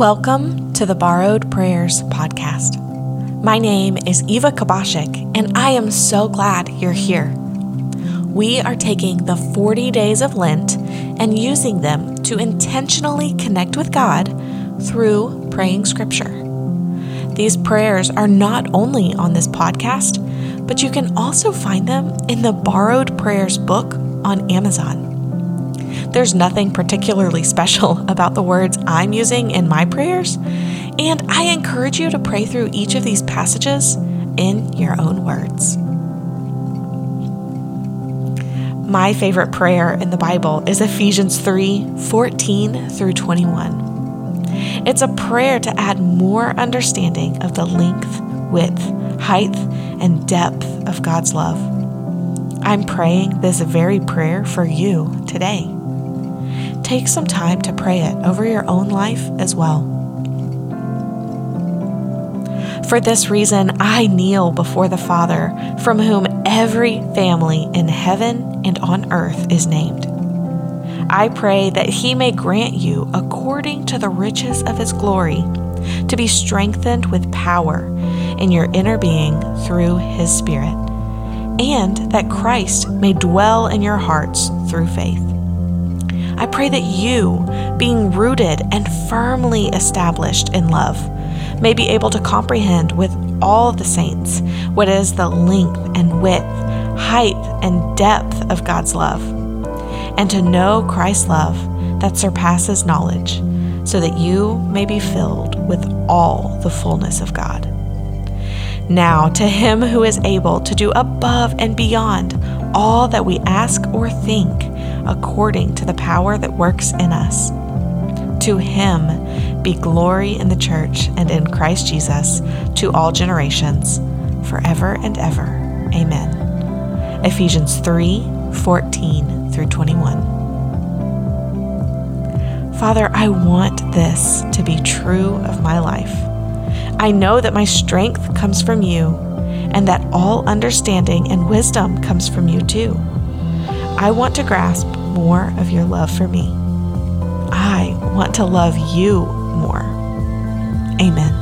Welcome to the Borrowed Prayers podcast. My name is Eva Kubasiak, and I am so glad you're here. We are taking the 40 days of Lent and using them to intentionally connect with God through praying scripture. These prayers are not only on this podcast, but you can also find them in the Borrowed Prayers book on Amazon. There's nothing particularly special about the words I'm using in my prayers, and I encourage you to pray through each of these passages in your own words. My favorite prayer in the Bible is Ephesians 3 14 through 21. It's a prayer to add more understanding of the length, width, height, and depth of God's love. I'm praying this very prayer for you today take some time to pray it over your own life as well. For this reason, I kneel before the Father, from whom every family in heaven and on earth is named. I pray that he may grant you, according to the riches of his glory, to be strengthened with power in your inner being through his Spirit, and that Christ may dwell in your hearts through faith I pray that you, being rooted and firmly established in love, may be able to comprehend with all the saints what is the length and width, height and depth of God's love, and to know Christ's love that surpasses knowledge, so that you may be filled with all the fullness of God. Now, to him who is able to do above and beyond all that we ask or think, according to the power that works in us. To him be glory in the church and in Christ Jesus to all generations, forever and ever. Amen. Ephesians 3 14 through 21. Father, I want this to be true of my life. I know that my strength comes from you and that all understanding and wisdom comes from you too. I want to grasp more of your love for me. I want to love you more. Amen.